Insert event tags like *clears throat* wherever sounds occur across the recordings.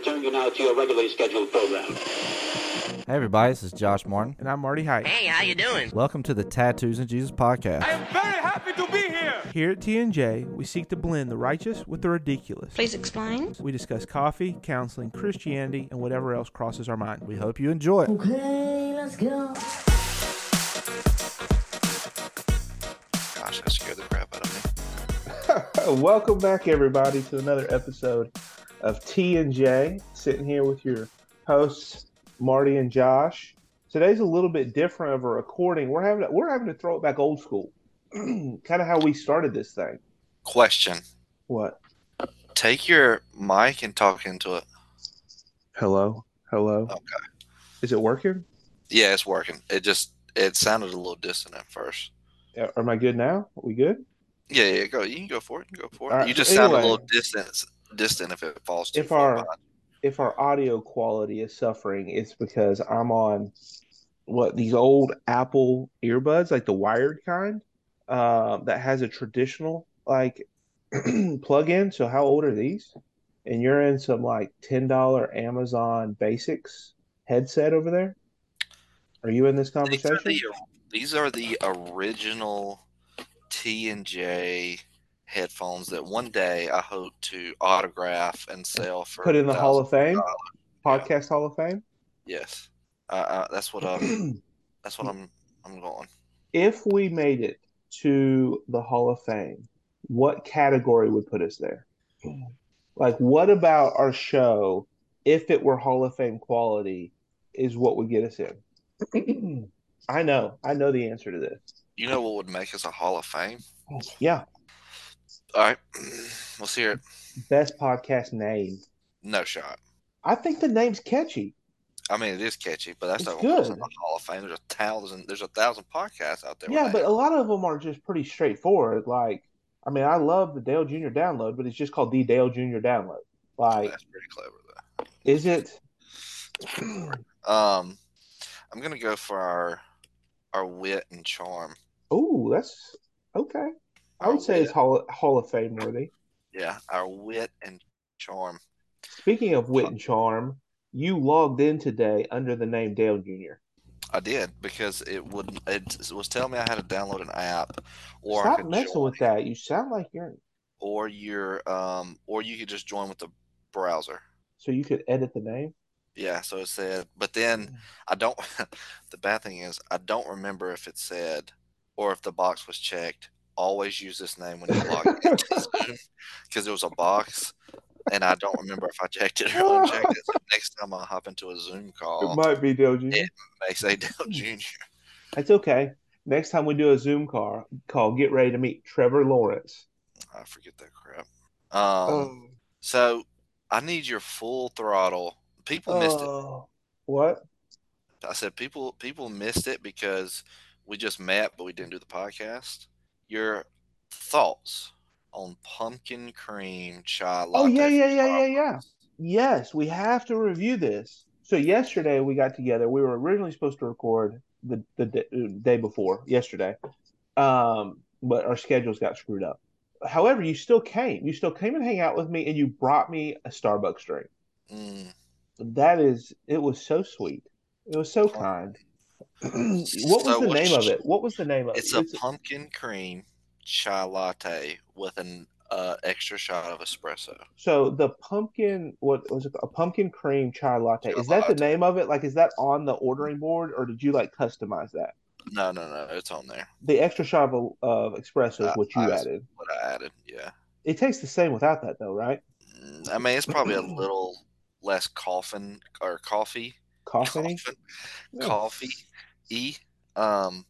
return you now to your regularly scheduled program. Hey everybody, this is Josh Martin. And I'm Marty Height. Hey, how you doing? Welcome to the Tattoos and Jesus podcast. I am very happy to be here. Here at TNJ, we seek to blend the righteous with the ridiculous. Please explain. We discuss coffee, counseling, Christianity, and whatever else crosses our mind. We hope you enjoy it. Okay, let's go. Gosh, that scared the crap out of me. *laughs* Welcome back, everybody, to another episode of T and J. Sitting here with your hosts, Marty and Josh. Today's a little bit different of a recording. We're having to, we're having to throw it back old school, *clears throat* kind of how we started this thing. Question: What? Take your mic and talk into it. Hello, hello. Okay. Is it working? Yeah, it's working. It just it sounded a little distant at first. Uh, Am I good now? Are we good? Yeah, yeah, go. You can go for it. You can go for it. Right, you just so sound a little distant. Distant if it falls too If far our- behind. if our audio quality is suffering, it's because I'm on what these old Apple earbuds, like the wired kind, um, that has a traditional like *clears throat* plug-in. So how old are these? And you're in some like ten dollar Amazon Basics headset over there. Are you in this These are, conversation? the, these are the original T and J headphones that one day I hope to autograph and sell for. Put in the Hall of Fame, $1,000. podcast Hall of Fame. Yes, uh, uh, that's what I'm. *clears throat* That's what I'm. I'm going. If we made it to the Hall of Fame, what category would put us there? *clears throat* Like, what about our show, if it were Hall of Fame quality, is what would get us in? *clears throat* I know. I know the answer to this. You know what would make us a Hall of Fame? Yeah. All right, *clears throat* let's hear it. Best podcast name. No shot. I think the name's catchy. I mean, it is catchy, but that's It's not good. the Hall of Fame. There's a thousand. There's a thousand podcasts out there. Yeah, but a lot of them are just pretty straightforward. Like, I mean, I love the Dale Jr. download, but it's just called the Dale Jr. download. Like, that's pretty clever though. is it? *clears throat* Um, I'm gonna go for our our wit and charm. Oh, that's okay. I would say it's wit- Hall, Hall of Fame worthy. yeah, our wit and charm. Speaking of wit and charm, you logged in today under the name Dale Jr. I did because it wouldn't. It was telling me I had to download an app, or Stop messing with that. You sound like you're or your um, or you could just join with the browser. so you could edit the name. Yeah, so it said, but then I don't. *laughs* the bad thing is, I don't remember if it said or if the box was checked. Always use this name when you log into *laughs* Zoom because it was a box, and I don't remember if I checked it or unchecked it. *laughs* So next time I hop into a Zoom call, It might be Dale Jr. Yeah. may say Dale *laughs* Jr. That's okay. Next time we do a Zoom call, call get ready to meet Trevor Lawrence. I forget that crap. Um, so I need your full throttle. People missed it. Oh, what? I said people people missed it because we just met, but we didn't do the podcast. Your thoughts on pumpkin cream chai latte? Oh yeah, yeah, yeah, yeah, yeah. Yes, we have to review this. So yesterday we got together. We were originally supposed to record the the day before yesterday, um, but our schedules got screwed up. However, you still came. You still came and hang out with me, and you brought me a Starbucks drink. Mm, That is, it was so sweet. It was so kind. What was So the name of it? What was the name of it's it? It's a pumpkin cream chai latte with an uh, extra shot of espresso. So the pumpkin, what was it? A pumpkin cream chai latte. Chai Is that the name of it? Like, is that on the ordering board, or did you like customize that? No, no, no, it's on there. The extra shot of, of espresso is what you I- added. What I added, yeah. It tastes the same without that, though, right? Mm, I mean, it's probably a little less coffin or coffee Coffee. coffin, Yeah. coffee e um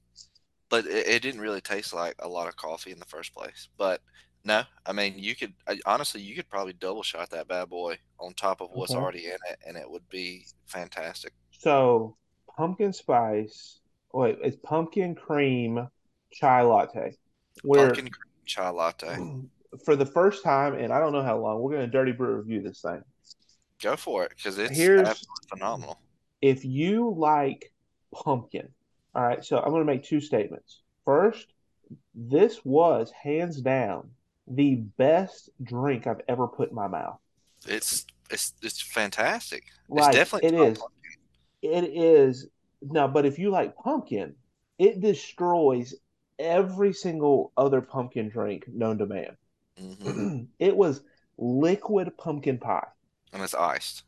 but it, it didn't really taste like a lot of coffee in the first place but no i mean you could I, honestly you could probably double shot that bad boy on top of what's Okay. already in it and it would be fantastic So pumpkin spice. Wait, it's pumpkin cream chai latte. Where pumpkin cream chai latte *clears throat* for the first time, and I don't know how long, we're going to dirty brew review this thing. go for it because it's Here's- absolutely phenomenal if you like pumpkin, all right, so I'm going to make two statements. First, this was hands down the best drink I've ever put in my mouth. it's It's it's fantastic. Like it's definitely it is. It is no, but if you like pumpkin, it destroys every single other pumpkin drink known to man. Mhm. *clears throat* it was liquid pumpkin pie, and it's iced.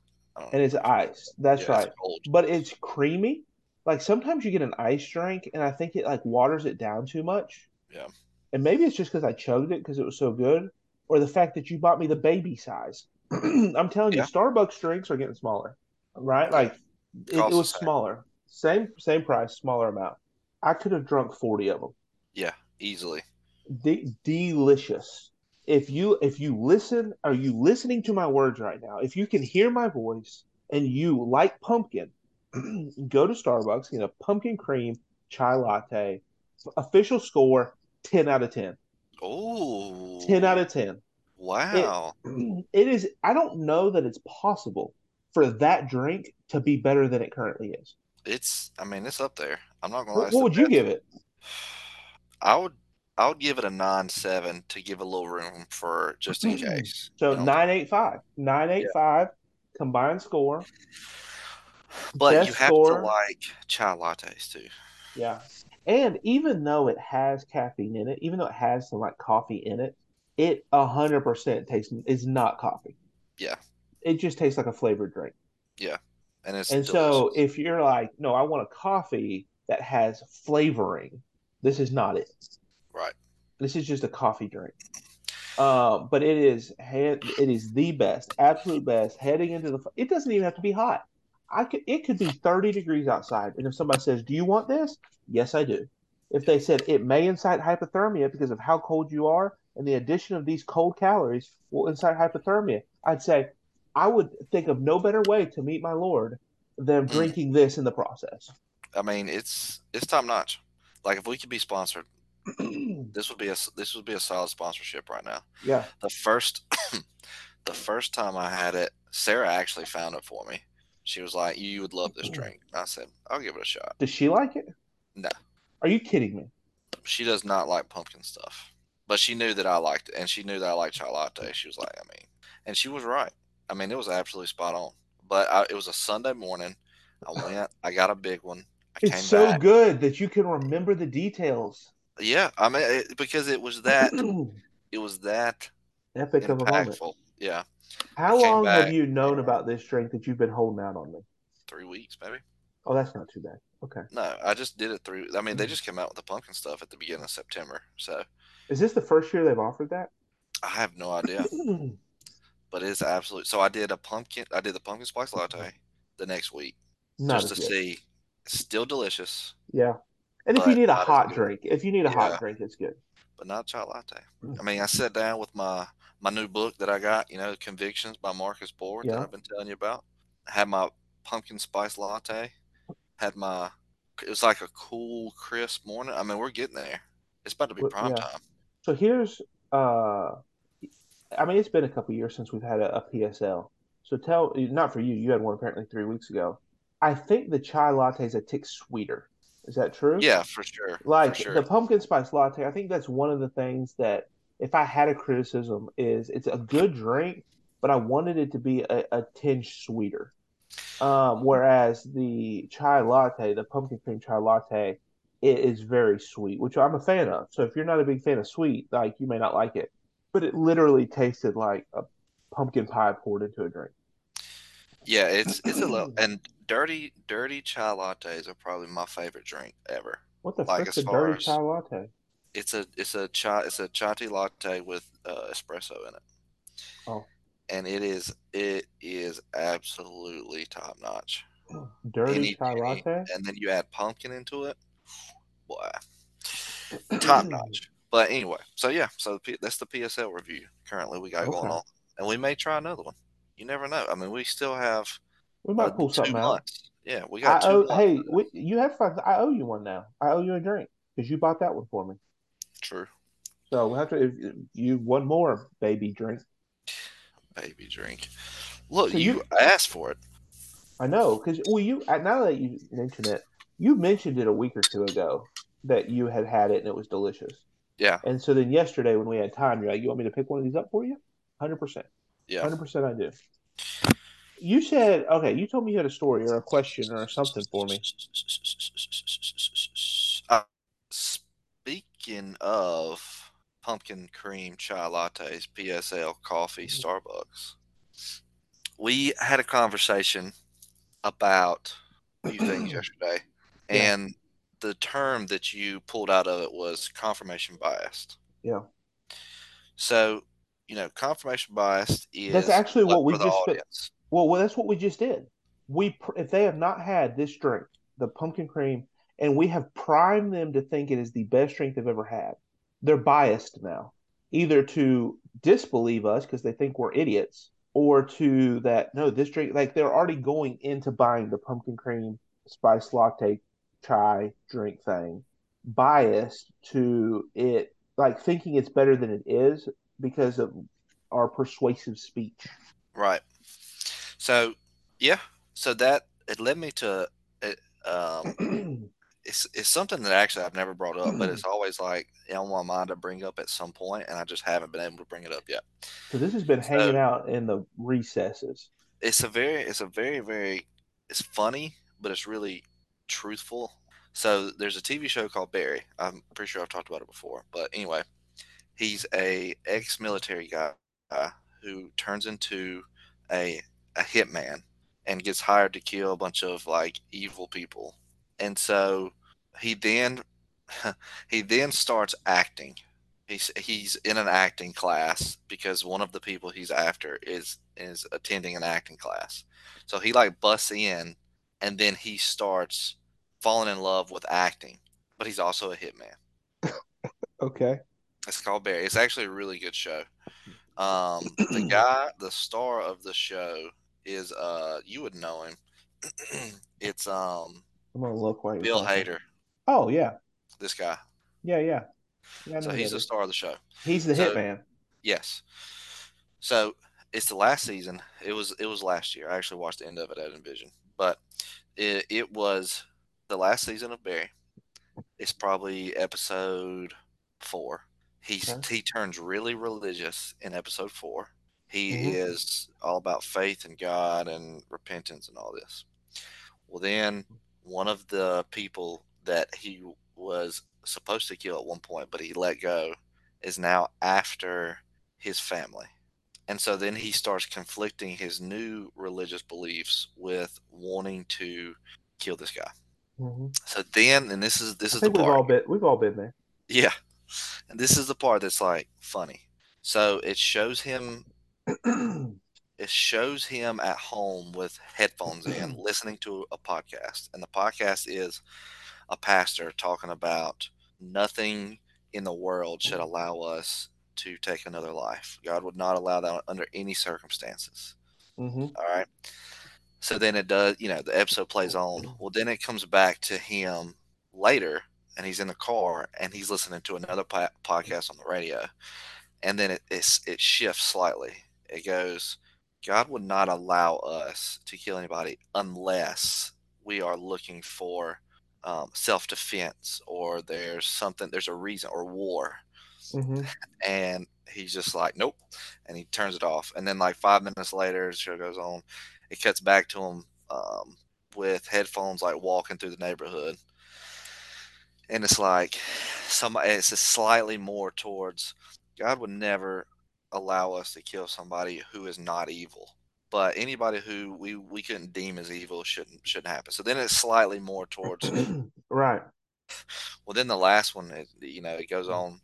And know. it's iced. That's Yeah, right. cold. But it's creamy. Like sometimes you get an ice drink, and I think it like waters it down too much. Yeah. And maybe it's just because I chugged it because it was so good, or the fact that you bought me the baby size. *clears throat* I'm telling Yeah. you, Starbucks drinks are getting smaller, right? Like it, it was smaller, same same price, smaller amount. I could have drunk forty of them. Yeah, easily. De- delicious. If you if you listen, are you listening to my words right now? If you can hear my voice and you like pumpkin, *clears throat* go to Starbucks, get a pumpkin cream chai latte. Official score 10 out of 10. Oh, 10 out of 10. wow. *clears throat* It is I don't know that it's possible for that drink to be better than it currently is. It's. I mean, it's up there. I'm not gonna. What, what would you give it? *sighs* I would. I would give it a nine seven to give a little room for just in *clears throat* case. So you know? 985. 985 combined score. But you have score. to like chai lattes too. Yeah. And even though it has caffeine in it, even though it has some like coffee in it, it a hundred percent tastes is not coffee. Yeah. It just tastes like a flavored drink. Yeah. And it's And so if you're like, no, I want a coffee that has flavoring, this is not it. right. This is just a coffee drink. Um, but it is hand, it is the best, absolute best. Heading into the, it doesn't even have to be hot. I could, it could be 30 degrees outside, and if somebody says, "Do you want this?" Yes, I do. If they said it may incite hypothermia because of how cold you are, and the addition of these cold calories will incite hypothermia, I'd say I would think of no better way to meet my Lord than Mm. drinking this in the process. I mean, it's it's top notch. Like if we could be sponsored, *clears throat* this would be a this would be a solid sponsorship right now. yeah. The first *clears throat* the first time I had it, Sarah actually found it for me. She was like, "You would love this drink." I said, "I'll give it a shot." Does she like it? No. Are you kidding me? She does not like pumpkin stuff, but she knew that I liked it, and she knew that I liked chai latte. She was like, "I mean," and she was right. I mean, it was absolutely spot on. But I, it was a Sunday morning. I *laughs* went. I got a big one. I It's so back. good that you can remember the details. Yeah, I mean, it, because it was that *clears throat* it was that Epic of a moment. Yeah, How long have you known about this drink that you've been holding out on me? three weeks maybe. Oh, that's not too bad. Okay. No, I just did it through. I mean, they just came out with the pumpkin stuff at the beginning of September, so Is this the first year they've offered that? I have no idea. *clears throat* but it's absolute. So I did a pumpkin. I did the pumpkin spice latte the next week not just to good. see. It's still delicious, Yeah. And if you need a hot good. drink, if you need a Yeah. hot drink, it's good. but not chai latte. Mm. I mean, I sat down with my my new book that I got. You know, Convictions by Marcus Borg Yeah. that I've been telling you about. had my pumpkin spice latte. Had my. It was like a cool, crisp morning. I mean, we're getting there. It's about to be prime yeah. time. So here's, uh, I mean, it's been a couple years since we've had a, a PSL. So tell, not for you, you had one apparently three weeks ago. I think the chai latte is a tick sweeter. Is that true? Yeah, for sure. Like for sure. the pumpkin spice latte, I think that's one of the things that if I had a criticism is it's a good drink, but I wanted it to be a, a tinge sweeter. Um, whereas the chai latte, the pumpkin cream chai latte, it is very sweet, which I'm a fan of. So if you're not a big fan of sweet, like you may not like it, but it literally tasted like a pumpkin pie poured into a drink. Yeah, it's it's a little *clears throat* and dirty dirty chai lattes are probably my favorite drink ever. What the Like, frick's a dirty as- chai latte? It's a it's a chai it's a chai latte with uh, espresso in it. Oh. And it is it is absolutely top notch. *gasps* Dirty Any- chai latte? And then you add pumpkin into it. *sighs* Boy, *clears throat* top notch. But anyway, so yeah, so the P- that's the PSL review currently we got going on, and we may try another one. You never know. I mean, we still have We uh, might pull two something out. Yeah, we I got two. owe, hey, we, you have five. I owe you one now. I owe you a drink because you bought that one for me. True. So we'll have to. If if you one more baby drink. baby drink. Look, So you, you- asked for it. I know because well, you now that you mention it, you mentioned it a week or two ago that you had had it and it was delicious. Yeah, And so then yesterday when we had time, you're like, "You want me to pick one of these up for you?" Hundred percent. yeah. Hundred percent, I do. You said okay. You told me you had a story or a question or something for me. Uh, speaking of pumpkin cream chai lattes, PSL coffee, mm-hmm. Starbucks, we had a conversation about a few things *clears throat* yesterday, Yeah. and the term that you pulled out of it was confirmation biased. Yeah. So, you know, confirmation biased is That's actually what we just Well, well, that's what we just did. We if they have not had this drink, the pumpkin cream, and we have primed them to think it is the best drink they've ever had, they're biased now, either to disbelieve us because they think we're idiots, or to that no, this drink like they're already going into buying the pumpkin cream spice latte chai drink thing, biased to it, like thinking it's better than it is because of our persuasive speech. Right. So, yeah. So that it led me to um, *clears throat* it's it's something that actually I've never brought up, but hmm. it's always like on my mind to bring up at some point, and I just haven't been able to bring it up yet. So this has been So- hanging out in the recesses. It's a very, it's a very, very, it's funny, but it's really truthful. So there's a TV show called Barry. I'm pretty sure I've talked about it before, but anyway, he's a ex-military guy who turns into a a hitman and gets hired to kill a bunch of like evil people. And so he then *laughs* he then starts acting. He's he's in an acting class because one of the people he's after is is attending an acting class. So he like busts in and then he starts falling in love with acting. But he's also a hitman. *laughs* Okay. It's called Barry. It's actually a really good show. *clears throat* Um, the *clears throat* guy, the star of the show is uh, you would know him. *clears throat* it's um I'm gonna look while Bill. Hader. Oh yeah, This guy. yeah, yeah. yeah So he's the is. star of the show. he's the so- hitman. Yes. So it's the last season. It was it was last year. I actually watched the end of it at Envision, but it, it was the last season of Barry. It's probably episode four. He's Okay. he turns really religious in episode four. He Mhm. is all about faith and God and repentance and all this. Well, then one of the people that he was supposed to kill at one point, but he let go, is now after his family. And so then he starts conflicting his new religious beliefs with wanting to kill this guy. Mhm. So then, and this is this I is the think we've all been we've all been there. Yeah. And this is the part that's like funny. So it shows him *clears throat* it shows him at home with headphones in *clears throat* listening to a podcast. And the podcast is a pastor talking about nothing in the world should allow us to take another life. God would not allow that under any circumstances. hmm All right. So then it does, you know, the episode plays on. *clears throat* Well, then it comes back to him later, and he's in the car and he's listening to another po- podcast on the radio. And then it, it's, it shifts slightly. It goes, God would not allow us to kill anybody unless we are looking for um, self defense or there's something, there's a reason or war hmm and he's just like, nope, and he turns it off. And then like five minutes later, the show goes on. It cuts back to him um, with headphones, like walking through the neighborhood, and it's like *sighs* some. It's slightly more towards God would never allow us to kill somebody who is not evil. But anybody who we, we couldn't deem as evil shouldn't shouldn't happen. So then it's slightly more towards *clears throat* right. well, then the last one, it, you know, it goes mm. on,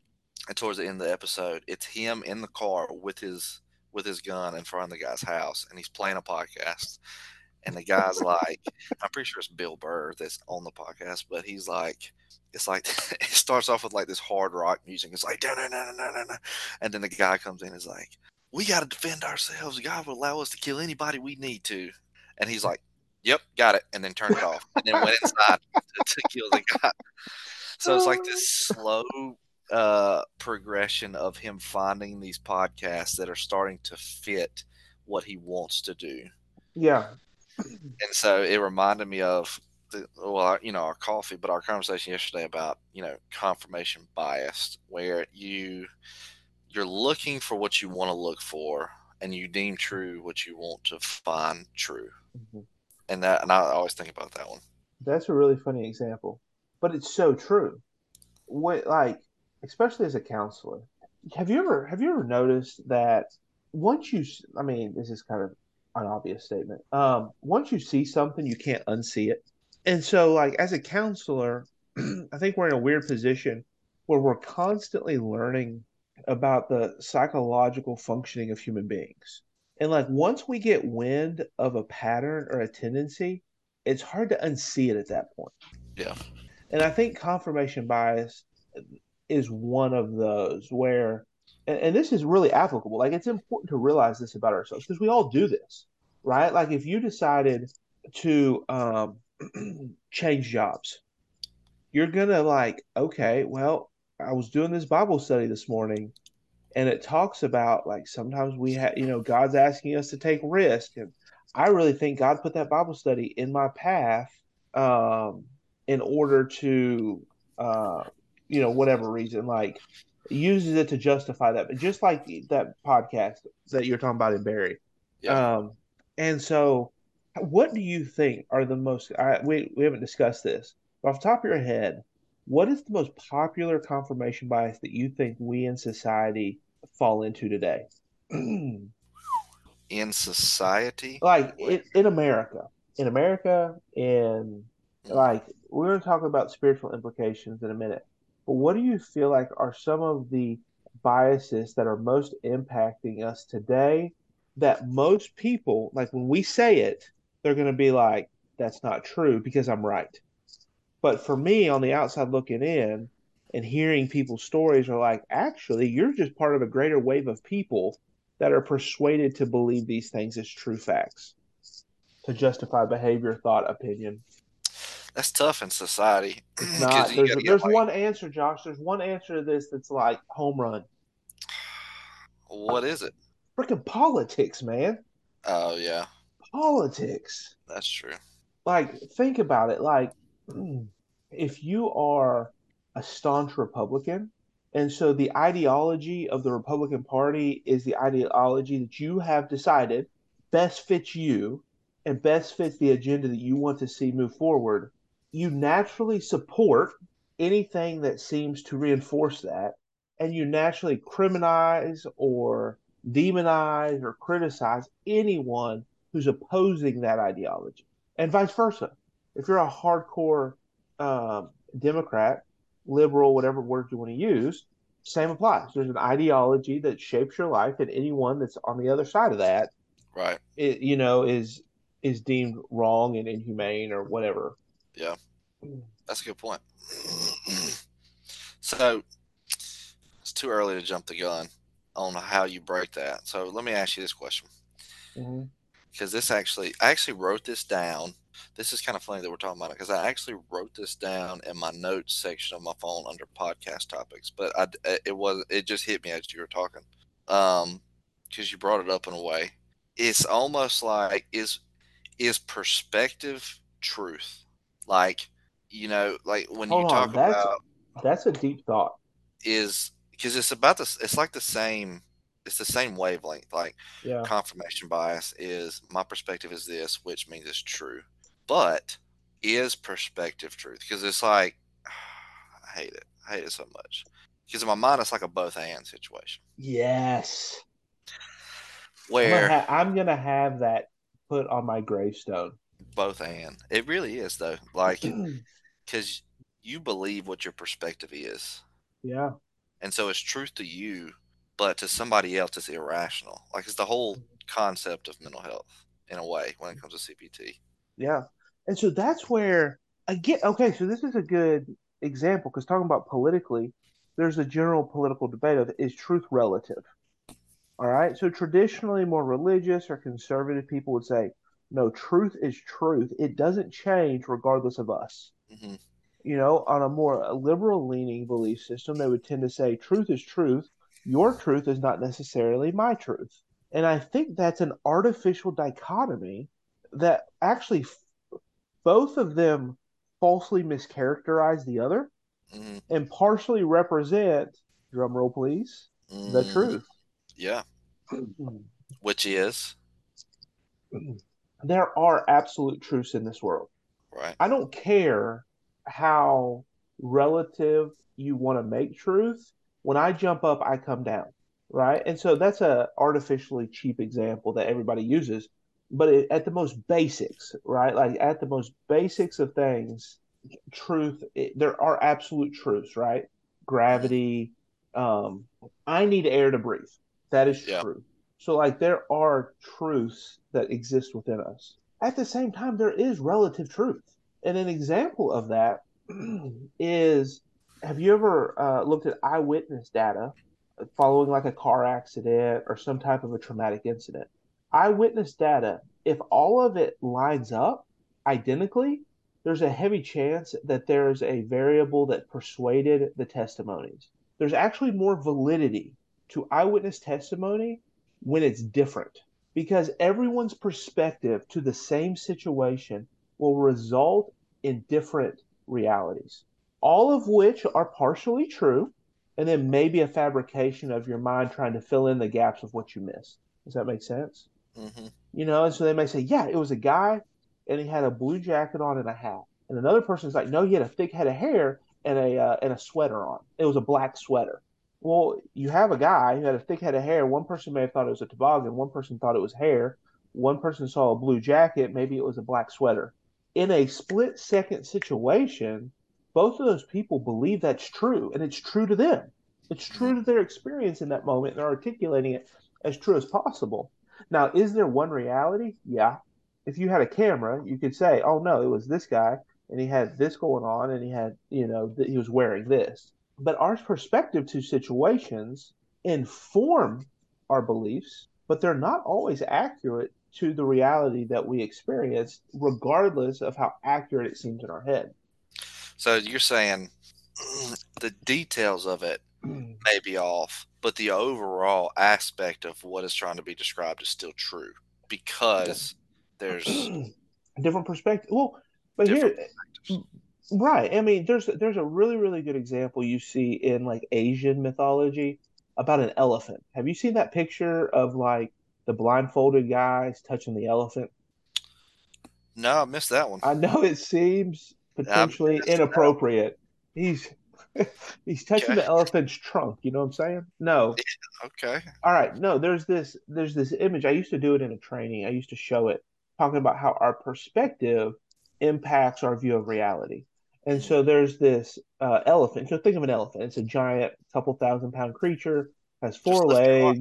and towards the end of the episode, it's him in the car with his with his gun in front of the guy's house, and he's playing a podcast, and the guy's like, I'm pretty sure it's Bill Burr that's on the podcast, but he's like, it's like *laughs* it starts off with like this hard rock music. It's like, no, no, no, no, no, no, and then the guy comes in, and is like, we got to defend ourselves. God will allow us to kill anybody we need to, and he's like. Yep, got it, and then turned it off, and then went inside *laughs* to, to kill the guy. So it's like this *laughs* slow uh, progression of him finding these podcasts that are starting to fit what he wants to do. Yeah. And so it reminded me of the, well, our- you know, our coffee, but our conversation yesterday about you know confirmation bias, where you you're looking for what you want to look for, and you deem true what you want to find true. Mhm. And that, and I always think about that one. That's a really funny example, but it's so true. What, like, especially as a counselor, have you ever have you ever noticed that once you, I mean, this is kind of an obvious statement. Um, once you see something, you can't unsee it. And so, like, as a counselor, *clears throat* I think we're in a weird position where we're constantly learning about the psychological functioning of human beings. And like, once we get wind of a pattern or a tendency, it's hard to unsee it at that point. Yeah. And I think confirmation bias is one of those where, and, and this is really applicable. Like, it's important to realize this about ourselves because we all do this, right? Like, if you decided to um, *clears throat* change jobs, you're gonna like, okay, well, I was doing this Bible study this morning, and it talks about like sometimes we have, you know, God's asking us to take risk, and I really think God put that Bible study in my path um, in order to, uh, you know, whatever reason, like uses it to justify that. But just like that podcast that you're talking about in Barry, Yeah. um, and so, what do you think are the most? I, we we haven't discussed this, but off the top of your head, what is the most popular confirmation bias that you think we in society fall into today? *clears throat* In society, like in, in America, in America, in mm. like we're going to talk about spiritual implications in a minute. But what do you feel like are some of the biases that are most impacting us today? That most people, like when we say it, they're going to be like, "That's not true" because I'm right. But for me, on the outside looking in and hearing people's stories, are like, actually, you're just part of a greater wave of people that are persuaded to believe these things as true facts to justify behavior, thought, opinion. that's tough in society. *clears throat* It's not. There's get, there's like- one answer, Josh. There's one answer to this that's like home run. What is it? Freaking politics, man. Oh yeah, Politics. that's true. Like, think about it. Like, mm, if you are a staunch Republican, and so the ideology of the Republican Party is the ideology that you have decided best fits you and best fits the agenda that you want to see move forward, you naturally support anything that seems to reinforce that, and you naturally criminalize or demonize or criticize anyone who's opposing that ideology, and vice versa. If you're a hardcore um, Democrat, liberal, whatever word you want to use, same applies. There's an ideology that shapes your life, and anyone that's on the other side of that, Right. it, you know, is is deemed wrong and inhumane or whatever. Yeah, that's a good point. so it's too early to jump the gun on how you break that. So let me ask you this question Mm-hmm. Because this actually, I actually wrote this down. This is kind of funny that we're talking about it because I actually wrote this down in my notes section of my phone under podcast topics, but I it was it just hit me as you were talking, um, because you brought it up in a way. It's almost like is is perspective truth, like you know, like when Hold you on, talk that's- about That's a deep thought. is because it's about this it's like the same it's the same wavelength like Yeah. confirmation bias is my perspective is this which means it's true but is perspective truth because it's like *sighs* i hate it i hate it so much because in my mind it's like a both and situation Yes. I'm gonna, where ha- I'm gonna have that put on my gravestone. both and it really is though like *clears throat* because you believe what your perspective is yeah. and so it's truth to you but to somebody else it's irrational like it's the whole concept of mental health in a way when it comes to cpt Yeah. And so that's where i get okay, so this is a good example because talking about politically, there's a general political debate of is truth relative? All right. So traditionally more religious or conservative people would say, no, truth is truth. It doesn't change regardless of us. hmm You know, on a more liberal leaning belief system, they would tend to say truth is truth. Your truth is not necessarily my truth. And I think that's an artificial dichotomy that actually f- both of them falsely mischaracterize the other hmm and partially represent, drum roll please, the Mhm. truth. Yeah. *clears throat* which is there are absolute truths in this world. right. I don't care how relative you want to make truth. When I jump up, I come down, right? And so that's a artificially cheap example that everybody uses, but it, at the most basics, right? Like at the most basics of things, truth. It, there are absolute truths, right? Gravity. Um, I need air to breathe. That is Yeah. true. So like there are truths that exist within us. At the same time, there is relative truth. And an example of that *clears throat* is have you ever uh, looked at eyewitness data following like a car accident or some type of a traumatic incident? Eyewitness data, if all of it lines up identically, there's a heavy chance that there's a variable that persuaded the testimonies. There's actually more validity to eyewitness testimony when it's different because everyone's perspective to the same situation will result in different realities, all of which are partially true, and then maybe a fabrication of your mind trying to fill in the gaps of what you missed. Does that make sense? hmm You know, and so they may say, yeah, it was a guy and he had a blue jacket on and a hat. And another person's like, no, he had a thick head of hair and a uh, and a sweater on. It was a black sweater. Well, you have a guy who had a thick head of hair. One person may have thought it was a toboggan. One person thought it was hair. One person saw a blue jacket. Maybe it was a black sweater. In a split second situation, both of those people believe that's true, and it's true to them. It's mm-hmm. true to their experience in that moment, and they're articulating it as true as possible. Now, is there one reality? Yeah. If you had a camera, you could say, "Oh no, it was this guy, and he had this going on, and he had, you know, th- he was wearing this." But our perspective to situations inform our beliefs, but they're not always accurate to the reality that we experience, regardless of how accurate it seems in our head. So you're saying *clears throat* the details of it mm. may be off, but the overall aspect of what is trying to be described is still true because *clears throat* there's a different perspective. Well, but here. Eh, right. I mean, there's there's a really really good example you see in like Asian mythology about an elephant. Have you seen that picture of like the blindfolded guys touching the elephant? No, I missed that one. I know it seems potentially missed that. inappropriate. He's *laughs* he's touching Okay. the elephant's trunk, you know what I'm saying? No. Okay. All right, no, there's this there's this image. I used to do it in a training. I used to show it talking about how our perspective impacts our view of reality. And so there's this uh, elephant. So think of an elephant. It's a giant, couple thousand pound creature, has four legs,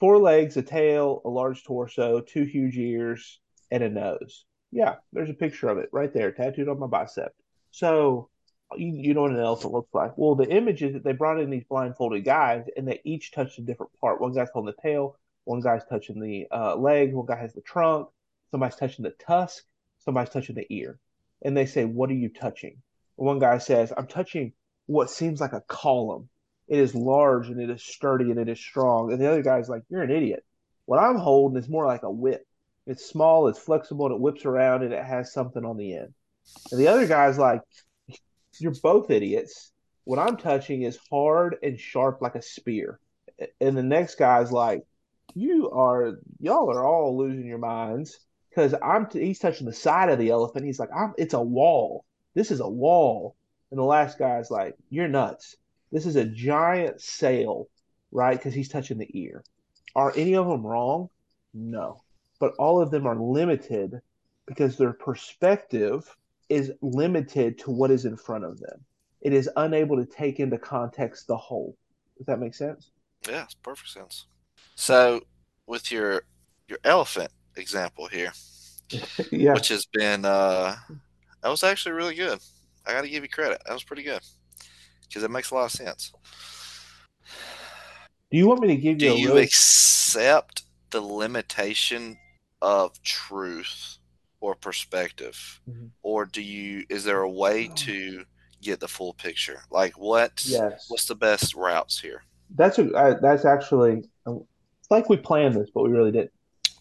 four legs, a tail, a large torso, two huge ears, and a nose. Yeah, there's a picture of it right there, tattooed on my bicep. So you, you know what an elephant looks like. Well, the image is that they brought in these blindfolded guys, and they each touched a different part. One guy's holding the tail, one guy's touching the uh, legs, one guy has the trunk, somebody's touching the tusk, somebody's touching the ear. And they say, What are you touching? One guy says, I'm touching what seems like a column. It is large and it is sturdy and it is strong. And the other guy's like, You're an idiot. What I'm holding is more like a whip. It's small, it's flexible, and it whips around and it has something on the end. And the other guy's like, You're both idiots. What I'm touching is hard and sharp like a spear. And the next guy's like, You are, y'all are all losing your minds because I'm, t- he's touching the side of the elephant. He's like, I'm, It's a wall. This is a wall. And the last guy's like, You're nuts. This is a giant sail, right? Because he's touching the ear. Are any of them wrong? No. But all of them are limited because their perspective is limited to what is in front of them. It is unable to take into context the whole. Does that make sense? Yeah, it's perfect sense. So with your your elephant example here, *laughs* Yeah. which has been uh that was actually really good. I got to give you credit. That was pretty good because it makes a lot of sense. Do you want me to give Do you a you really accept the limitation of truth or perspective, Mhm. or do you? Is there a way to get the full picture? Like what? Yes. What's the best routes here? That's a I, that's actually it's like we planned this, but we really didn't.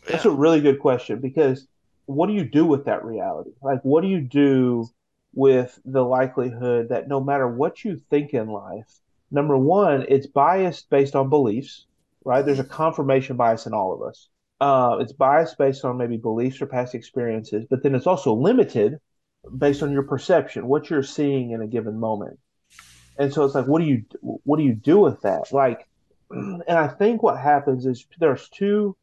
That's a really good question because what do you do with that reality? Like, what do you do with the likelihood that no matter what you think in life, number one, it's biased based on beliefs, right? There's a confirmation bias in all of us. Uh, it's biased based on maybe beliefs or past experiences, but then it's also limited based on your perception, what you're seeing in a given moment. And so it's like, what do you what do you do with that? Like, *clears throat* and I think what happens is there's two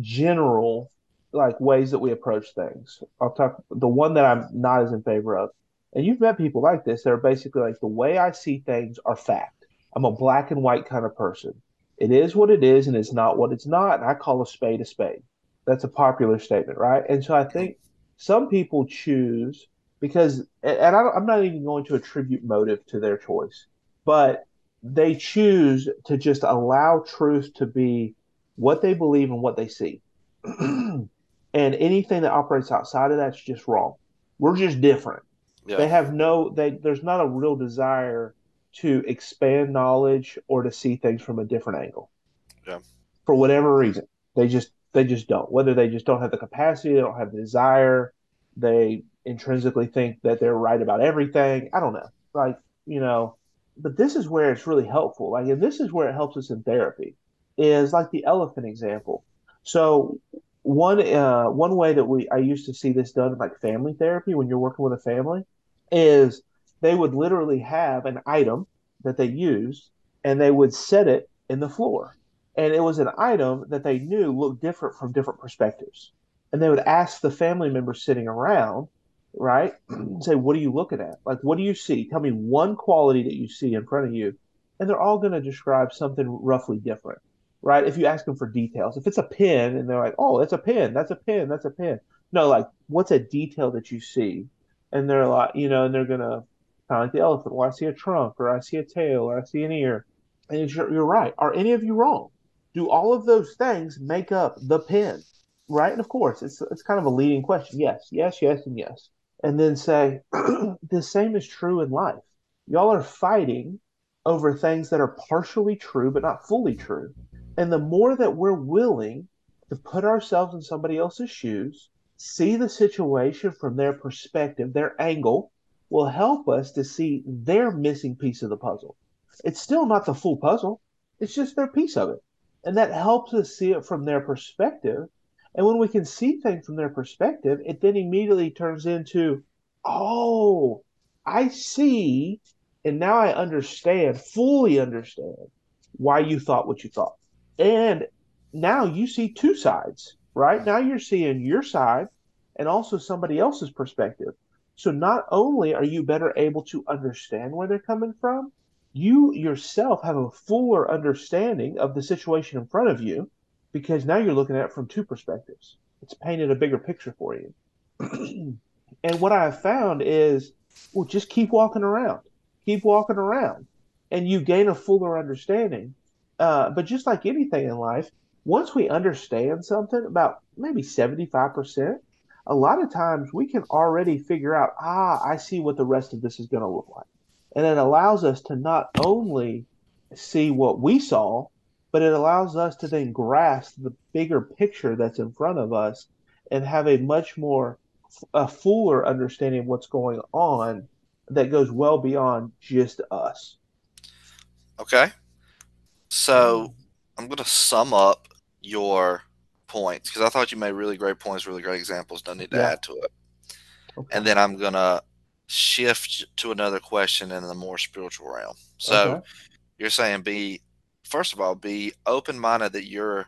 general like ways that we approach things. I'll talk the one that I'm not as in favor of. And you've met people like this. They're basically like the way I see things are fact. I'm a black and white kind of person. It is what it is and it's not what it's not. And I call a spade a spade. That's a popular statement, right? And so I think some people choose because, and I am not even going to attribute motive to their choice, but they choose to just allow truth to be what they believe and what they see. *clears throat* and anything that operates outside of that's just wrong. We're just different. Yeah. They have no they there's not a real desire to expand knowledge or to see things from a different angle. Yeah. For whatever reason. They just they just don't. Whether they just don't have the capacity, they don't have the desire, they intrinsically think that they're right about everything. I don't know. Like, you know, but this is where it's really helpful. Like, and this is where it helps us in therapy is like the elephant example. So one uh, one way that we I used to see this done in like family therapy when you're working with a family is they would literally have an item that they used and they would set it in the floor. And it was an item that they knew looked different from different perspectives. And they would ask the family members sitting around, right? *clears throat* say, what are you looking at? Like, what do you see? Tell me one quality that you see in front of you. And they're all going to describe something roughly different right? If you ask them for details, if it's a pin and they're like, oh, that's a pin, that's a pin, that's a pin. No, like, what's a detail that you see? And they're like, you know, and they're going to kind of like the elephant. Well, I see a trunk or I see a tail or I see an ear. And you're, you're right. Are any of you wrong? Do all of those things make up the pin? Right. And of course, it's, it's kind of a leading question. Yes, yes, yes, and yes. And then say, *clears throat* the same is true in life. Y'all are fighting over things that are partially true, but not fully true. And the more that we're willing to put ourselves in somebody else's shoes, see the situation from their perspective, their angle, will help us to see their missing piece of the puzzle. It's still not the full puzzle, it's just their piece of it. And that helps us see it from their perspective. And when we can see things from their perspective, it then immediately turns into, oh, I see. And now I understand, fully understand why you thought what you thought. And now you see two sides, right? Now you're seeing your side and also somebody else's perspective. So not only are you better able to understand where they're coming from, you yourself have a fuller understanding of the situation in front of you because now you're looking at it from two perspectives. It's painted a bigger picture for you. *clears throat* and what I have found is, well, just keep walking around, keep walking around, and you gain a fuller understanding uh, but just like anything in life, once we understand something, about maybe 75%, a lot of times we can already figure out, ah, I see what the rest of this is going to look like. And it allows us to not only see what we saw, but it allows us to then grasp the bigger picture that's in front of us and have a much more a fuller understanding of what's going on that goes well beyond just us. Okay. So I'm going to sum up your points because I thought you made really great points, really great examples. Don't need to yeah. add to it. Okay. And then I'm going to shift to another question in the more spiritual realm. So okay. you're saying be first of all be open minded that your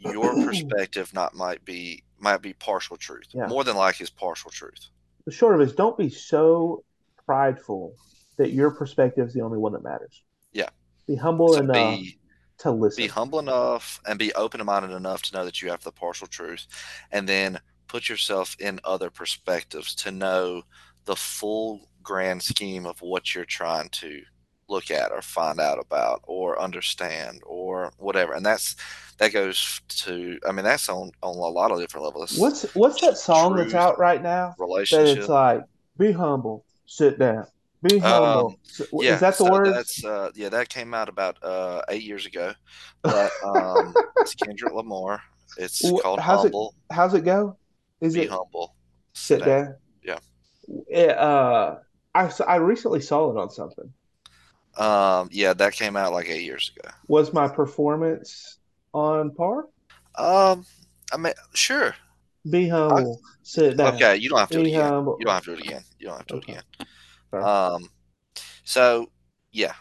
your *clears throat* perspective not might be might be partial truth. Yeah. More than likely is partial truth. The short of it is don't be so prideful that your perspective is the only one that matters. Yeah. Be humble so enough be, uh, to listen. Be humble enough and be open minded enough to know that you have the partial truth, and then put yourself in other perspectives to know the full grand scheme of what you're trying to look at or find out about or understand or whatever and that's that goes to i mean that's on on a lot of different levels what's what's that song Truth, that's out right now relationship that it's like be humble sit down. Um, yeah, Is that the so word? That's uh, yeah, that came out about uh, eight years ago. But um, it's Kendrick Lamar. It's called how's Humble. It, how's it go? Is Be it humble? Sit, down. down. Yeah. It, uh, I I recently saw it on something. Um, yeah, that came out like eight years ago. Was my performance on par? Um, I mean, sure. Be humble. Sit down. Okay, you don't have to do it Be again. humble. You don't have to do it again. You don't have to do it again. Fair. Um, so yeah,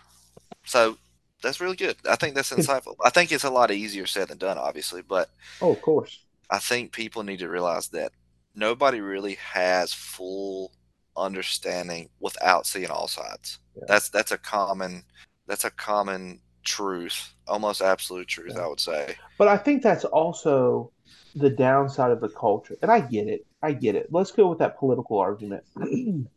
so that's really good. I think that's *laughs* insightful. I think it's a lot easier said than done, obviously, but Oh, of course. I think people need to realize that nobody really has full understanding without seeing all sides. Yeah. That's that's a common that's a common truth, almost absolute truth, Yeah. I would say. But I think that's also the downside of the culture. And I get it. I get it. Let's go with that political argument. *clears throat*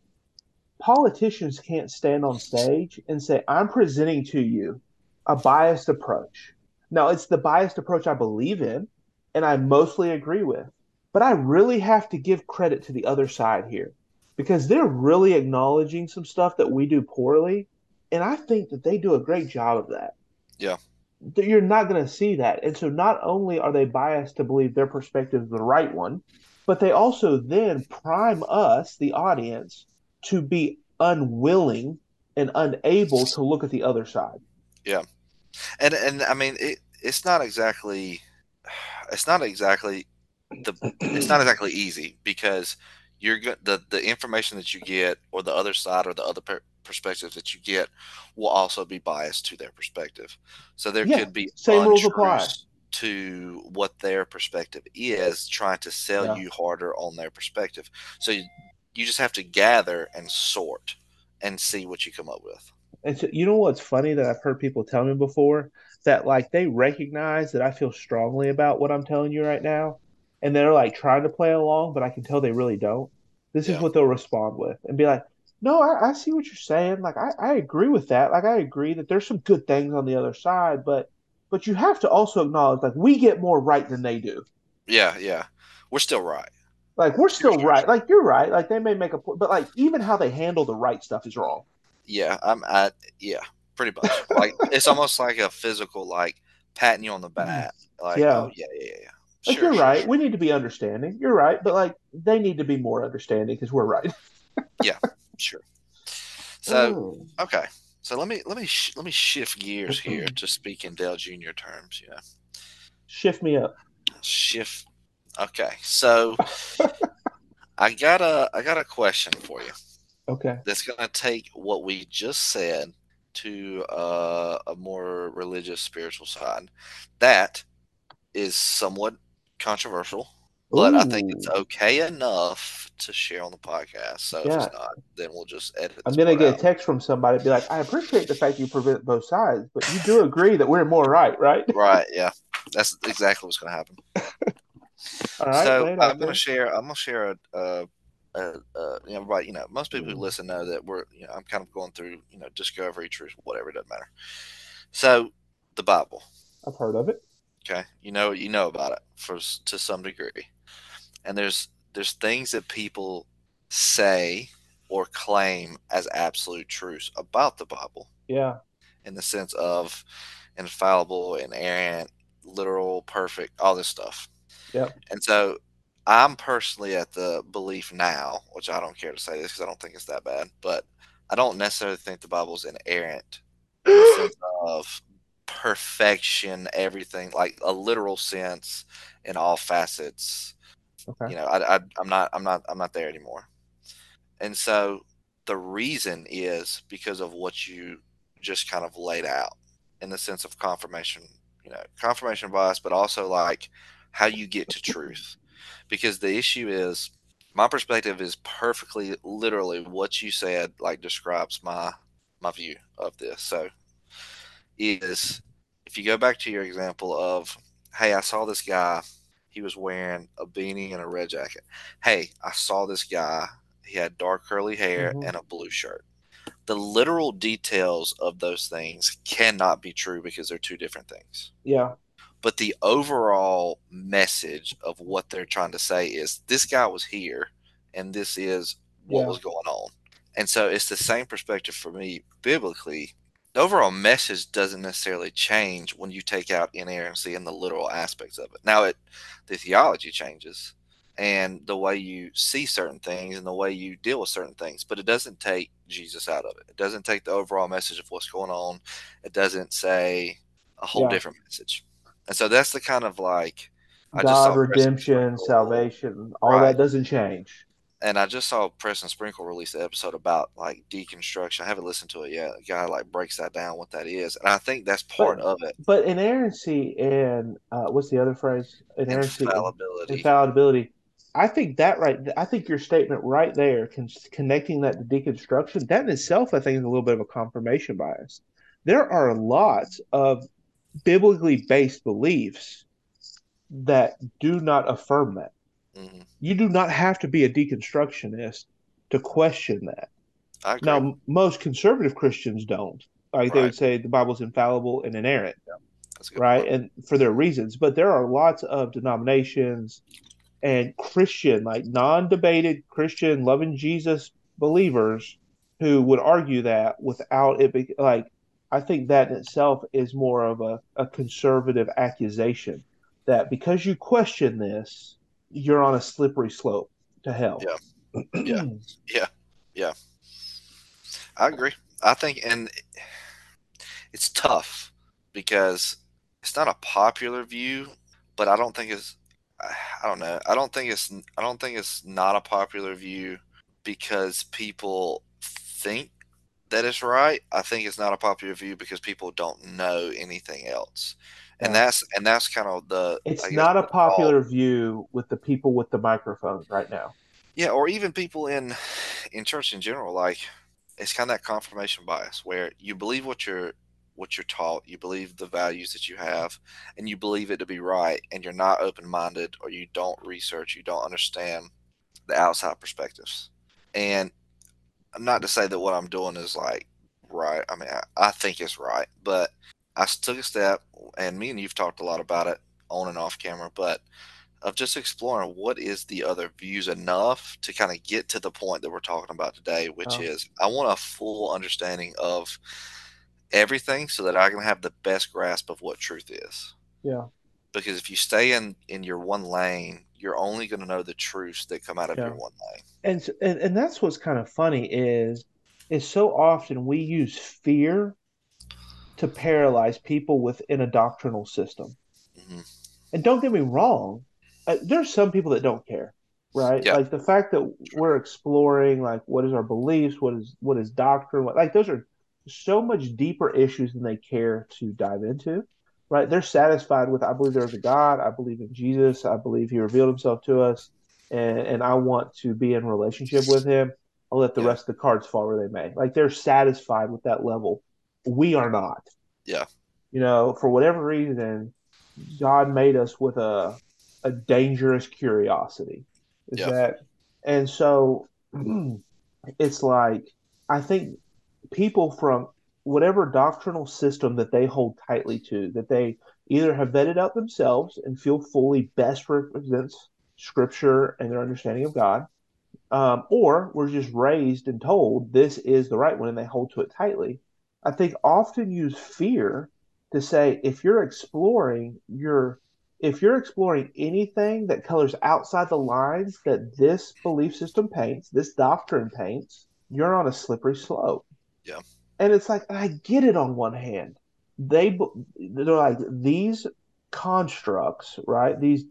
Politicians can't stand on stage and say, I'm presenting to you a biased approach. Now, it's the biased approach I believe in and I mostly agree with. But I really have to give credit to the other side here because they're really acknowledging some stuff that we do poorly. And I think that they do a great job of that that you're not going to see that. And so not only are they biased to believe their perspective is the right one, but they also then prime us, the audience, to be unwilling and unable to look at the other side. Yeah, and and I mean it it's not exactly it's not exactly the it's not exactly easy because you're the the information that you get or the other side or the other per- perspectives that you get will also be biased to their perspective. So there Yeah, could be same rules apply. to what their perspective is, trying to sell Yeah. you harder on their perspective. So you, you just have to gather and sort and see what you come up with. And so you know what's funny that I've heard people tell me before that like they recognize that I feel strongly about what I'm telling you right now, and they're like trying to play along, but I can tell they really don't. This is what they'll respond with and be like, "No, I, I see what you're saying. Like I, I agree with that. Like I agree that there's some good things on the other side, but but you have to also acknowledge like we get more right than they do. Yeah, yeah. We're still right. Like we're still right. Like you're right. Like they may make a point, but like even how they handle the right stuff is wrong. Yeah, I'm I yeah, pretty much. Like *laughs* it's almost like a physical like patting you on the back. Like Yeah. oh yeah, yeah, yeah. Like Sure, you're sure, right. sure. We need to be understanding. You're right, but like they need to be more understanding because we're right. *laughs* Yeah, sure. So Mm. okay. So let me let me sh- let me shift gears here to speak in Dale Jr. terms, Yeah, shift me up. Shift Okay. So I got a I got a question for you. Okay. that's going to take what we just said to uh, a more religious, spiritual side. That is somewhat controversial, but I think it's okay enough to share on the podcast. So if Yeah. it's not, then we'll just edit. I'm gonna get a text from somebody be like, I appreciate the fact you prevent both sides, but you do agree that we're more right, right? Right? Yeah, that's exactly what's going to happen. *laughs* All right. so I'm going to share. I'm going to share a. a uh, uh, you know, right, you know, most people who Mhm. listen know that we're, you know, I'm kind of going through, you know, discovery, truth, whatever, it doesn't matter. So, the Bible, I've heard of it. okay you know you know about it for to some degree and there's there's things that people say or claim as absolute truths about the bible Yeah. in the sense of infallible inerrant literal perfect all this stuff Yep. and so i'm personally at the belief now which i don't care to say this because i don't think it's that bad but i don't necessarily think the bible's inerrant in the *gasps* of perfection, everything like a literal sense in all facets. Okay. You know, I, I, I'm not, I'm not, I'm not there anymore. And so the reason is because of what you just kind of laid out in the sense of confirmation, you know, confirmation bias, but also like how you get to truth. Because the issue is my perspective is perfectly literally what you said, like describes my my view of this. So is if you go back to your example of, hey, I saw this guy, he was wearing a beanie and a red jacket. Hey, I saw this guy, he had dark curly hair Mhm. and a blue shirt. The literal details of those things cannot be true because they're two different things. Yeah. But the overall message of what they're trying to say is this guy was here and this is what Yeah. was going on. And so it's the same perspective for me biblically. The overall message doesn't necessarily change when you take out inerrancy and the literal aspects of it. Now it the theology changes and the way you see certain things and the way you deal with certain things, but it doesn't take Jesus out of it. It doesn't take the overall message of what's going on. It doesn't say a whole Yeah. different message. And so that's the kind of like I just saw God, redemption, salvation, all Right. that doesn't change. And I just saw Preston Sprinkle release an episode about like deconstruction. I haven't listened to it yet. A guy like breaks that down what that is, and I think that's part But- of it. But inerrancy and uh, what's the other phrase? Inerrancy, Infallibility. infallibility. I think that right. I think your statement right there, con- connecting that to deconstruction, that in itself, I think, is a little bit of a confirmation bias. There are lots of biblically based beliefs that do not affirm that. Mhm. You do not have to be a deconstructionist to question that. Now, most conservative Christians don't. Like they would say the Bible's infallible and inerrant, That's a good right? point. And for their reasons. But there are lots of denominations and Christian, like non-debated Christian, loving Jesus believers who would argue that without it, be, like I think that in itself is more of a, a conservative accusation that because you question this, you're on a slippery slope to hell. Yeah. *clears throat* Yeah. Yeah. Yeah. I agree. I think, and it's tough because it's not a popular view, but I don't think it's. I don't know. I don't think it's. I don't think it's not a popular view because people think that it's right. I think it's not a popular view because people don't know anything else, and Yeah. that's and that's kind of the. It's not a popular view with the people with the microphones right now. Yeah, or even people in in church in general, like it's kind of that confirmation bias where you believe what you're what you're taught, you believe the values that you have, and you believe it to be right, and you're not open minded or you don't research, you don't understand the outside perspectives. And not to say that what I'm doing is like right. I mean, I, I think it's right, but I took a step, and me and you've talked a lot about it on and off camera, but of just exploring what is the other views enough to kind of get to the point that we're talking about today, which Oh. is I want a full understanding of everything so that I can have the best grasp of what truth is. Yeah. Because if you stay in in your one lane, you're only going to know the truths that come out of Yeah. your one lane. And, and and that's what's kind of funny is is so often we use fear to paralyze people within a doctrinal system. hmm And don't get me wrong, uh, there's some people that don't care, right? Yeah. Like the fact that we're exploring like what is our beliefs, what is what is doctrine, what like those are so much deeper issues than they care to dive into, right? They're satisfied with I believe there's a God, I believe in Jesus, I believe He revealed Himself to us, and and I want to be in relationship with Him. I'll let the Yeah. rest of the cards fall where they may. Like they're satisfied with that level. We are not. Yeah. You know, for whatever reason, God made us with a a dangerous curiosity. Is Yeah. that and so *clears throat* it's like I think people from whatever doctrinal system that they hold tightly to, that they either have vetted out themselves and feel fully best represents scripture and their understanding of God, um, or were just raised and told this is the right one and they hold to it tightly. I think often use fear to say if you're exploring your if you're exploring anything that colors outside the lines that this belief system paints, this doctrine paints, you're on a slippery slope. Yeah. And it's like I get it on one hand. They they're like these constructs, right? These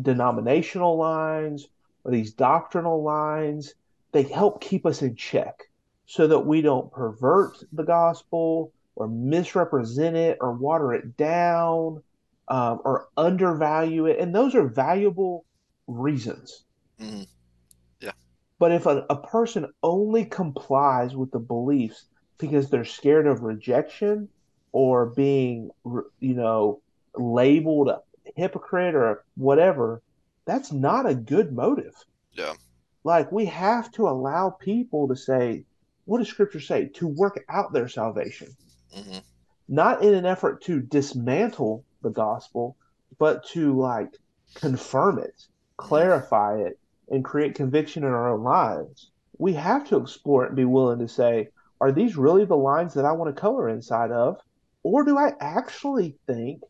denominational lines or these doctrinal lines, they help keep us in check so that we don't pervert the gospel or misrepresent it or water it down um, or undervalue it. And those are valuable reasons. hmm But if a, a person only complies with the beliefs because they're scared of rejection or being, you know, labeled a hypocrite or whatever, that's not a good motive. Yeah. Like we have to allow people to say, what does Scripture say? To work out their salvation, hmm not in an effort to dismantle the gospel, but to like confirm it, clarify it, and create conviction in our own lives. We have to explore it and be willing to say, are these really the lines that I want to color inside of? Or do I actually think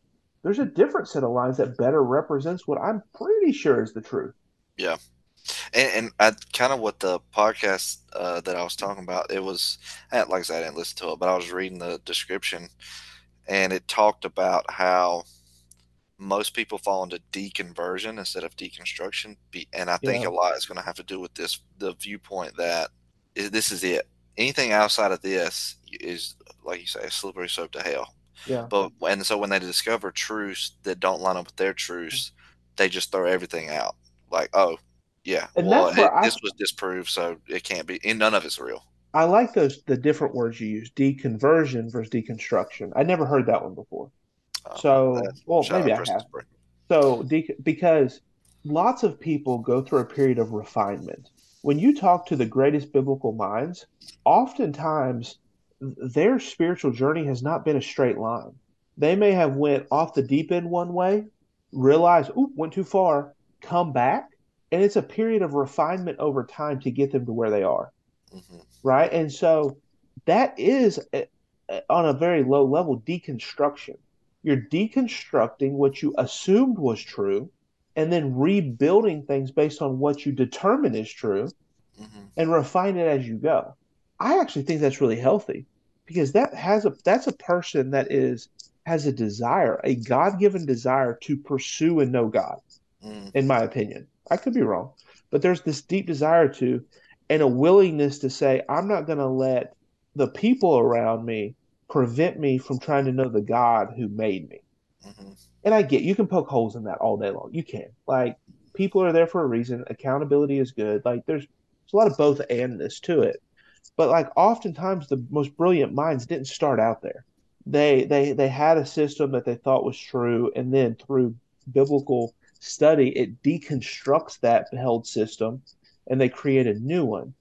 there's a different set of lines that better represents what I'm pretty sure is the truth? Yeah. And, and I kind of what the podcast uh, that I was talking about, it was, like I said, I didn't listen to it, but I was reading the description and it talked about how most people fall into deconversion instead of deconstruction. And I think Yeah. a lot is going to have to do with this the viewpoint that this is it. Anything outside of this is, like you say, a slippery slope to hell. Yeah. But and so when they discover truths that don't line up with their truths, they just throw everything out. Like, oh, yeah, And well, it- I- this was disproved, so it can't be. And none of it's real. I like those the different words you use, deconversion versus deconstruction. I never heard that one before. Uh, So, well, maybe I have. So, de- because lots of people go through a period of refinement. When you talk to the greatest biblical minds, oftentimes their spiritual journey has not been a straight line. They may have went off the deep end one way, realized, oop, went too far, come back, and it's a period of refinement over time to get them to where they are Mhm. right? And so that is uh, on a very low level deconstruction. You're deconstructing what you assumed was true and then rebuilding things based on what you determine is true Mhm. and refine it as you go. I actually think that's really healthy because that has a that's a person that is has a desire, a God-given desire to pursue and know God Mm. in my opinion. I could be wrong, but there's this deep desire to and a willingness to say, I'm not going to let the people around me prevent me from trying to know the God who made me. Mhm. And I get you can poke holes in that all day long. You can. Like people are there for a reason. Accountability is good. Like there's there's a lot of both andness to it. But like oftentimes the most brilliant minds didn't start out there. They they they had a system that they thought was true, and then through biblical study, it deconstructs that held system and they create a new one.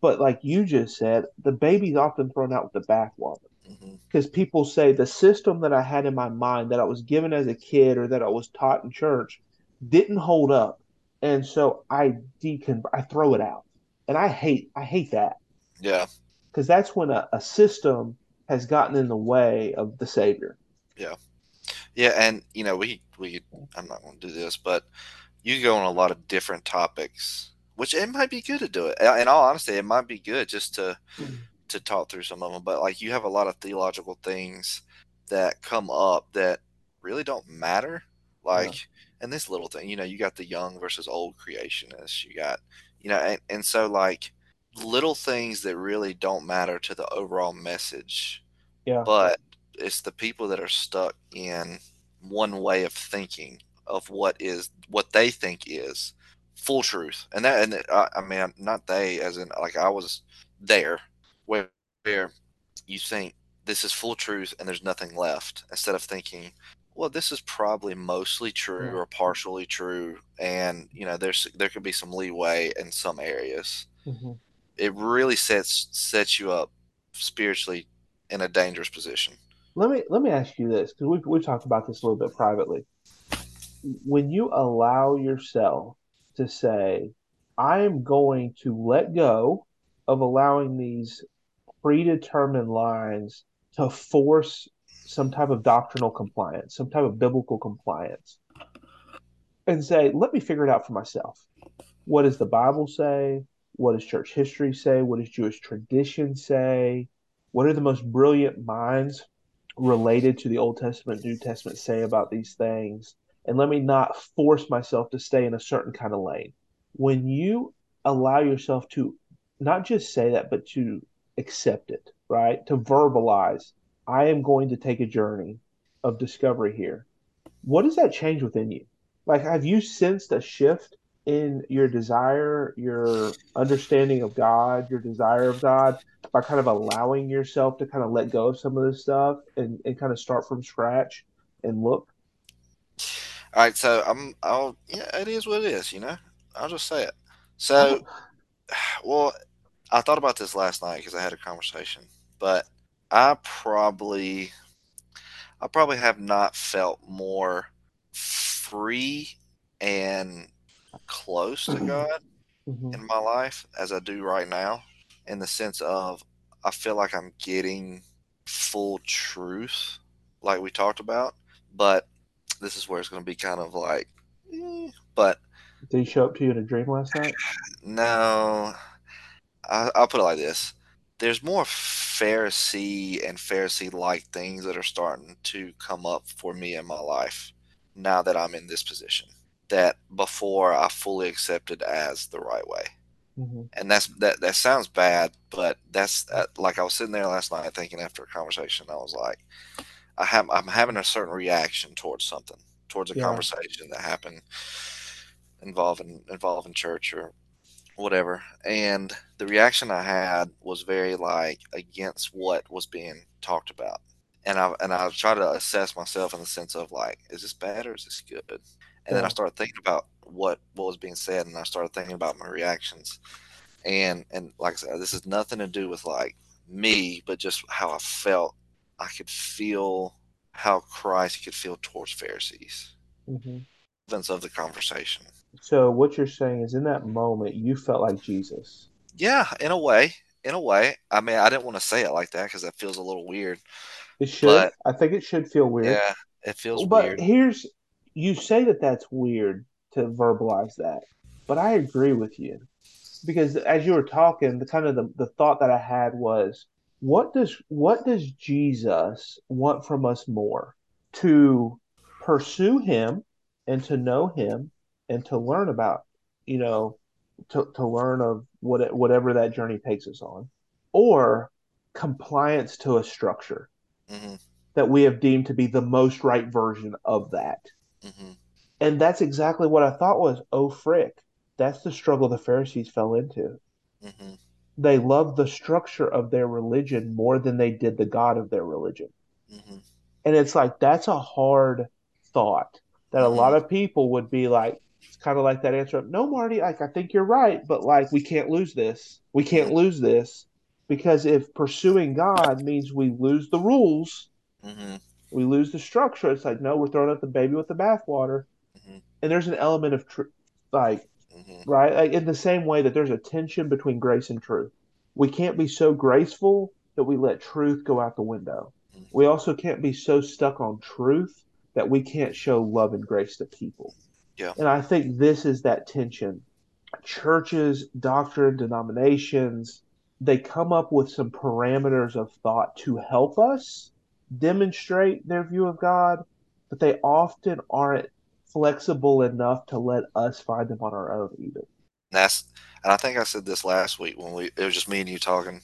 But like you just said, the baby's often thrown out with the bathwater Mm-hmm. Because people say the system that I had in my mind that I was given as a kid or that I was taught in church didn't hold up, and so I decon I throw it out, and I hate I hate that Yeah. because that's when a, a system has gotten in the way of the Savior. Yeah, yeah, and you know, we we I'm not going to do this, but you go on a lot of different topics, which it might be good to do it. In all honesty, it might be good just to to talk through some of them. But like, you have a lot of theological things that come up that really don't matter. Like, and this little thing, you know, you got the young versus old creationists. You got, you know, and, and so like little things that really don't matter to the overall message Yeah. but it's the people that are stuck in one way of thinking of what is what they think is full truth and that and I, I mean not they as in like i was there where where you think this is full truth and there's nothing left instead of thinking well this is probably mostly true Yeah. or partially true and you know there's there could be some leeway in some areas Mhm. it really sets sets you up spiritually in a dangerous position. Let me let me ask you this because we've we've talked about this a little bit privately. When you allow yourself to say, "I am going to let go of allowing these predetermined lines to force some type of doctrinal compliance, some type of biblical compliance," and say, "Let me figure it out for myself. What does the Bible say? What does church history say? What does Jewish tradition say? What are the most brilliant minds related to the Old Testament, New Testament say about these things, and let me not force myself to stay in a certain kind of lane. When you allow yourself to not just say that, but to accept it, right? To verbalize, I am going to take a journey of discovery here. What does that change within you? Like, have you sensed a shift in your desire, your understanding of God, your desire of God? by kind of allowing yourself to kind of let go of some of this stuff and, and kind of start from scratch and look. All right, so I'm I'll yeah, it is what it is, you know. I'll just say it. So, uh-huh. *sighs* well, I thought about this last night because I had a conversation, but I probably I probably have not felt more free and close to God Mhm. in my life as I do right now, in the sense of I feel like I'm getting full truth, like we talked about. But this is where it's going to be kind of like, eh, but Did he show up to you in a dream last night? *sighs* no, I, I'll put it like this: there's more Pharisee and Pharisee-like things that are starting to come up for me in my life, now that I'm in this position that before I fully accepted as the right way. Mhm. And that's that. That sounds bad, but that's uh, like I was sitting there last night thinking after a conversation. I was like, I have I'm having a certain reaction towards something, towards a Yeah. conversation that happened involving involving church or whatever. And the reaction I had was very like against what was being talked about. And I and I try to assess myself in the sense of like, is this bad or is this good? And then I started thinking about what what was being said, and I started thinking about my reactions. And and like I said, this has nothing to do with like me, but just how I felt. I could feel how Christ could feel towards Pharisees. mm-hmm. Events of the conversation. So what you're saying is in that moment you felt like Jesus. Yeah, in a way. In a way. I mean, I didn't want to say it like that because that feels a little weird. It should. But- I think it should feel weird. Yeah, it feels weird. but weird. here's you say that that's weird to verbalize that, but I agree with you because as you were talking, the kind of the, the thought that I had was, what does what does Jesus want from us more? To pursue him and to know him and to learn about, you know, to, to learn of what whatever that journey takes us on, or compliance to a structure hmm that we have deemed to be the most right version of that. hmm And that's exactly what I thought was, oh, frick. That's the struggle the Pharisees fell into. hmm They loved the structure of their religion more than they did the God of their religion. hmm And it's like, that's a hard thought that a lot of people would be like, it's kind of like that answer of, no, Marty, like, I think you're right, but like, we can't lose this. We can't lose this because if pursuing God means we lose the rules, hmm we lose the structure. It's like, no, we're throwing out the baby with the bathwater. Mhm. And there's an element of truth, like, hmm right? Like in the same way that there's a tension between grace and truth. We can't be so graceful that we let truth go out the window. Mhm. We also can't be so stuck on truth that we can't show love and grace to people. Yeah. And I think this is that tension. Churches, doctrine, denominations, they come up with some parameters of thought to help us demonstrate their view of God, but they often aren't flexible enough to let us find them on our own even. That's and I think I said this last week when we it was just me and you talking.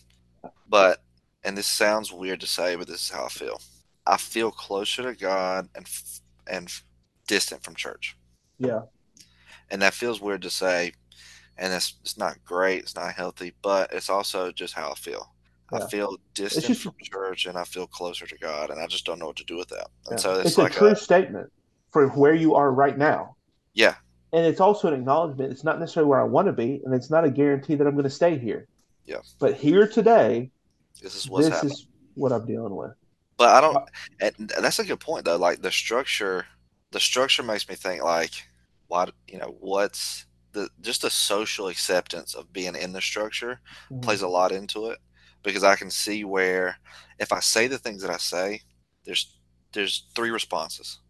But and this sounds weird to say, but this is how I feel. I feel closer to God and and distant from church, Yeah. and that feels weird to say. And it's it's not great. It's not healthy, but it's also just how I feel. Yeah. I feel distant just- from church, and I feel closer to God, and I just don't know what to do with that. And Yeah. so it's, it's, a true a, statement for where you are right now. yeah, And it's also an acknowledgement. It's not necessarily where I want to be, and it's not a guarantee that I'm going to stay here. Yeah. But here today, this is what's this happening. is what I'm dealing with. But I don't. And that's a good point, though. Like the structure, the structure makes me think like, why? You know, what's the just the social acceptance of being in the structure Mhm. plays a lot into it because I can see where if I say the things that I say, there's there's three responses.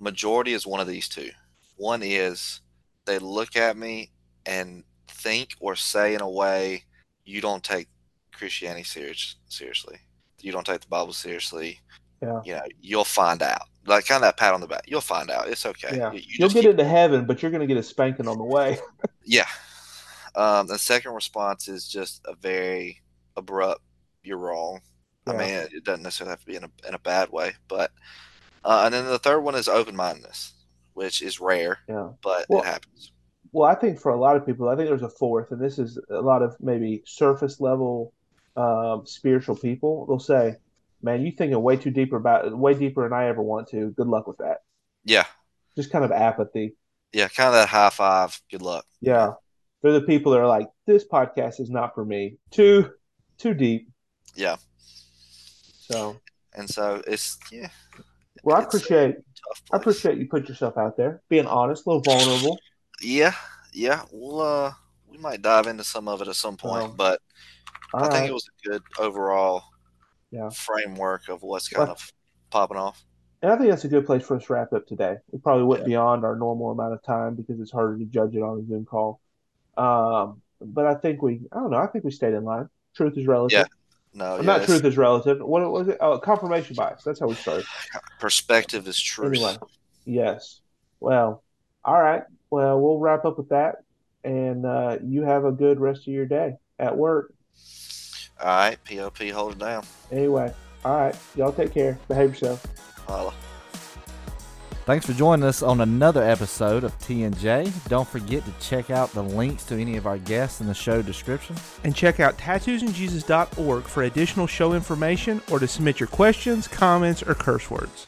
Majority is one of these two. One is they look at me and think or say in a way you don't take Christianity serious seriously. You don't take the Bible seriously. Yeah. You know, you'll find out. Like kind of that pat on the back. You'll find out. It's okay. Yeah. You, you You'll get keep- into heaven, but you're going to get a spanking on the way. *laughs* yeah. Um, the second response is just a very abrupt. You're wrong. I mean, it, it doesn't necessarily have to be in a in a bad way, but uh, and then the third one is open mindedness, which is rare, Yeah. but Well- it happens. Well, I think for a lot of people, I think there's a fourth, and this is a lot of maybe surface level um, spiritual people. They'll say, "Man, you thinking way too deeper about way deeper than I ever want to. Good luck with that." Yeah, Just kind of apathy. yeah, kind of that high five. Good luck. Yeah, they're the people that are like, "This podcast is not for me. Too, too deep." Yeah, So, and so it's yeah. well, I appreciate I appreciate you put yourself out there, being honest, a little vulnerable. Yeah, yeah. We'll uh, we might dive into some of it at some point, Um, but I think it was a good overall Yeah. framework of what's kind Well- of popping off. And I think that's a good place for us to wrap up today. We probably went beyond our normal amount of time because it's harder to judge it on a Zoom call. Um, but I think we, I don't know, I think we stayed in line. Truth is relative. Yeah. No, yeah, not truth is relative. What was it? Oh, confirmation bias. That's how we started. perspective is truth. Anyway, yes. Well, all right. Well, we'll wrap up with that, and uh, you have a good rest of your day at work. All right, POP, hold it down. Anyway, all right. Y'all take care. Behave yourself. Holla. Thanks for joining us on another episode of T&J. Don't forget to check out the links to any of our guests in the show description. And check out tattoosandjesus.org for additional show information or to submit your questions, comments, or curse words.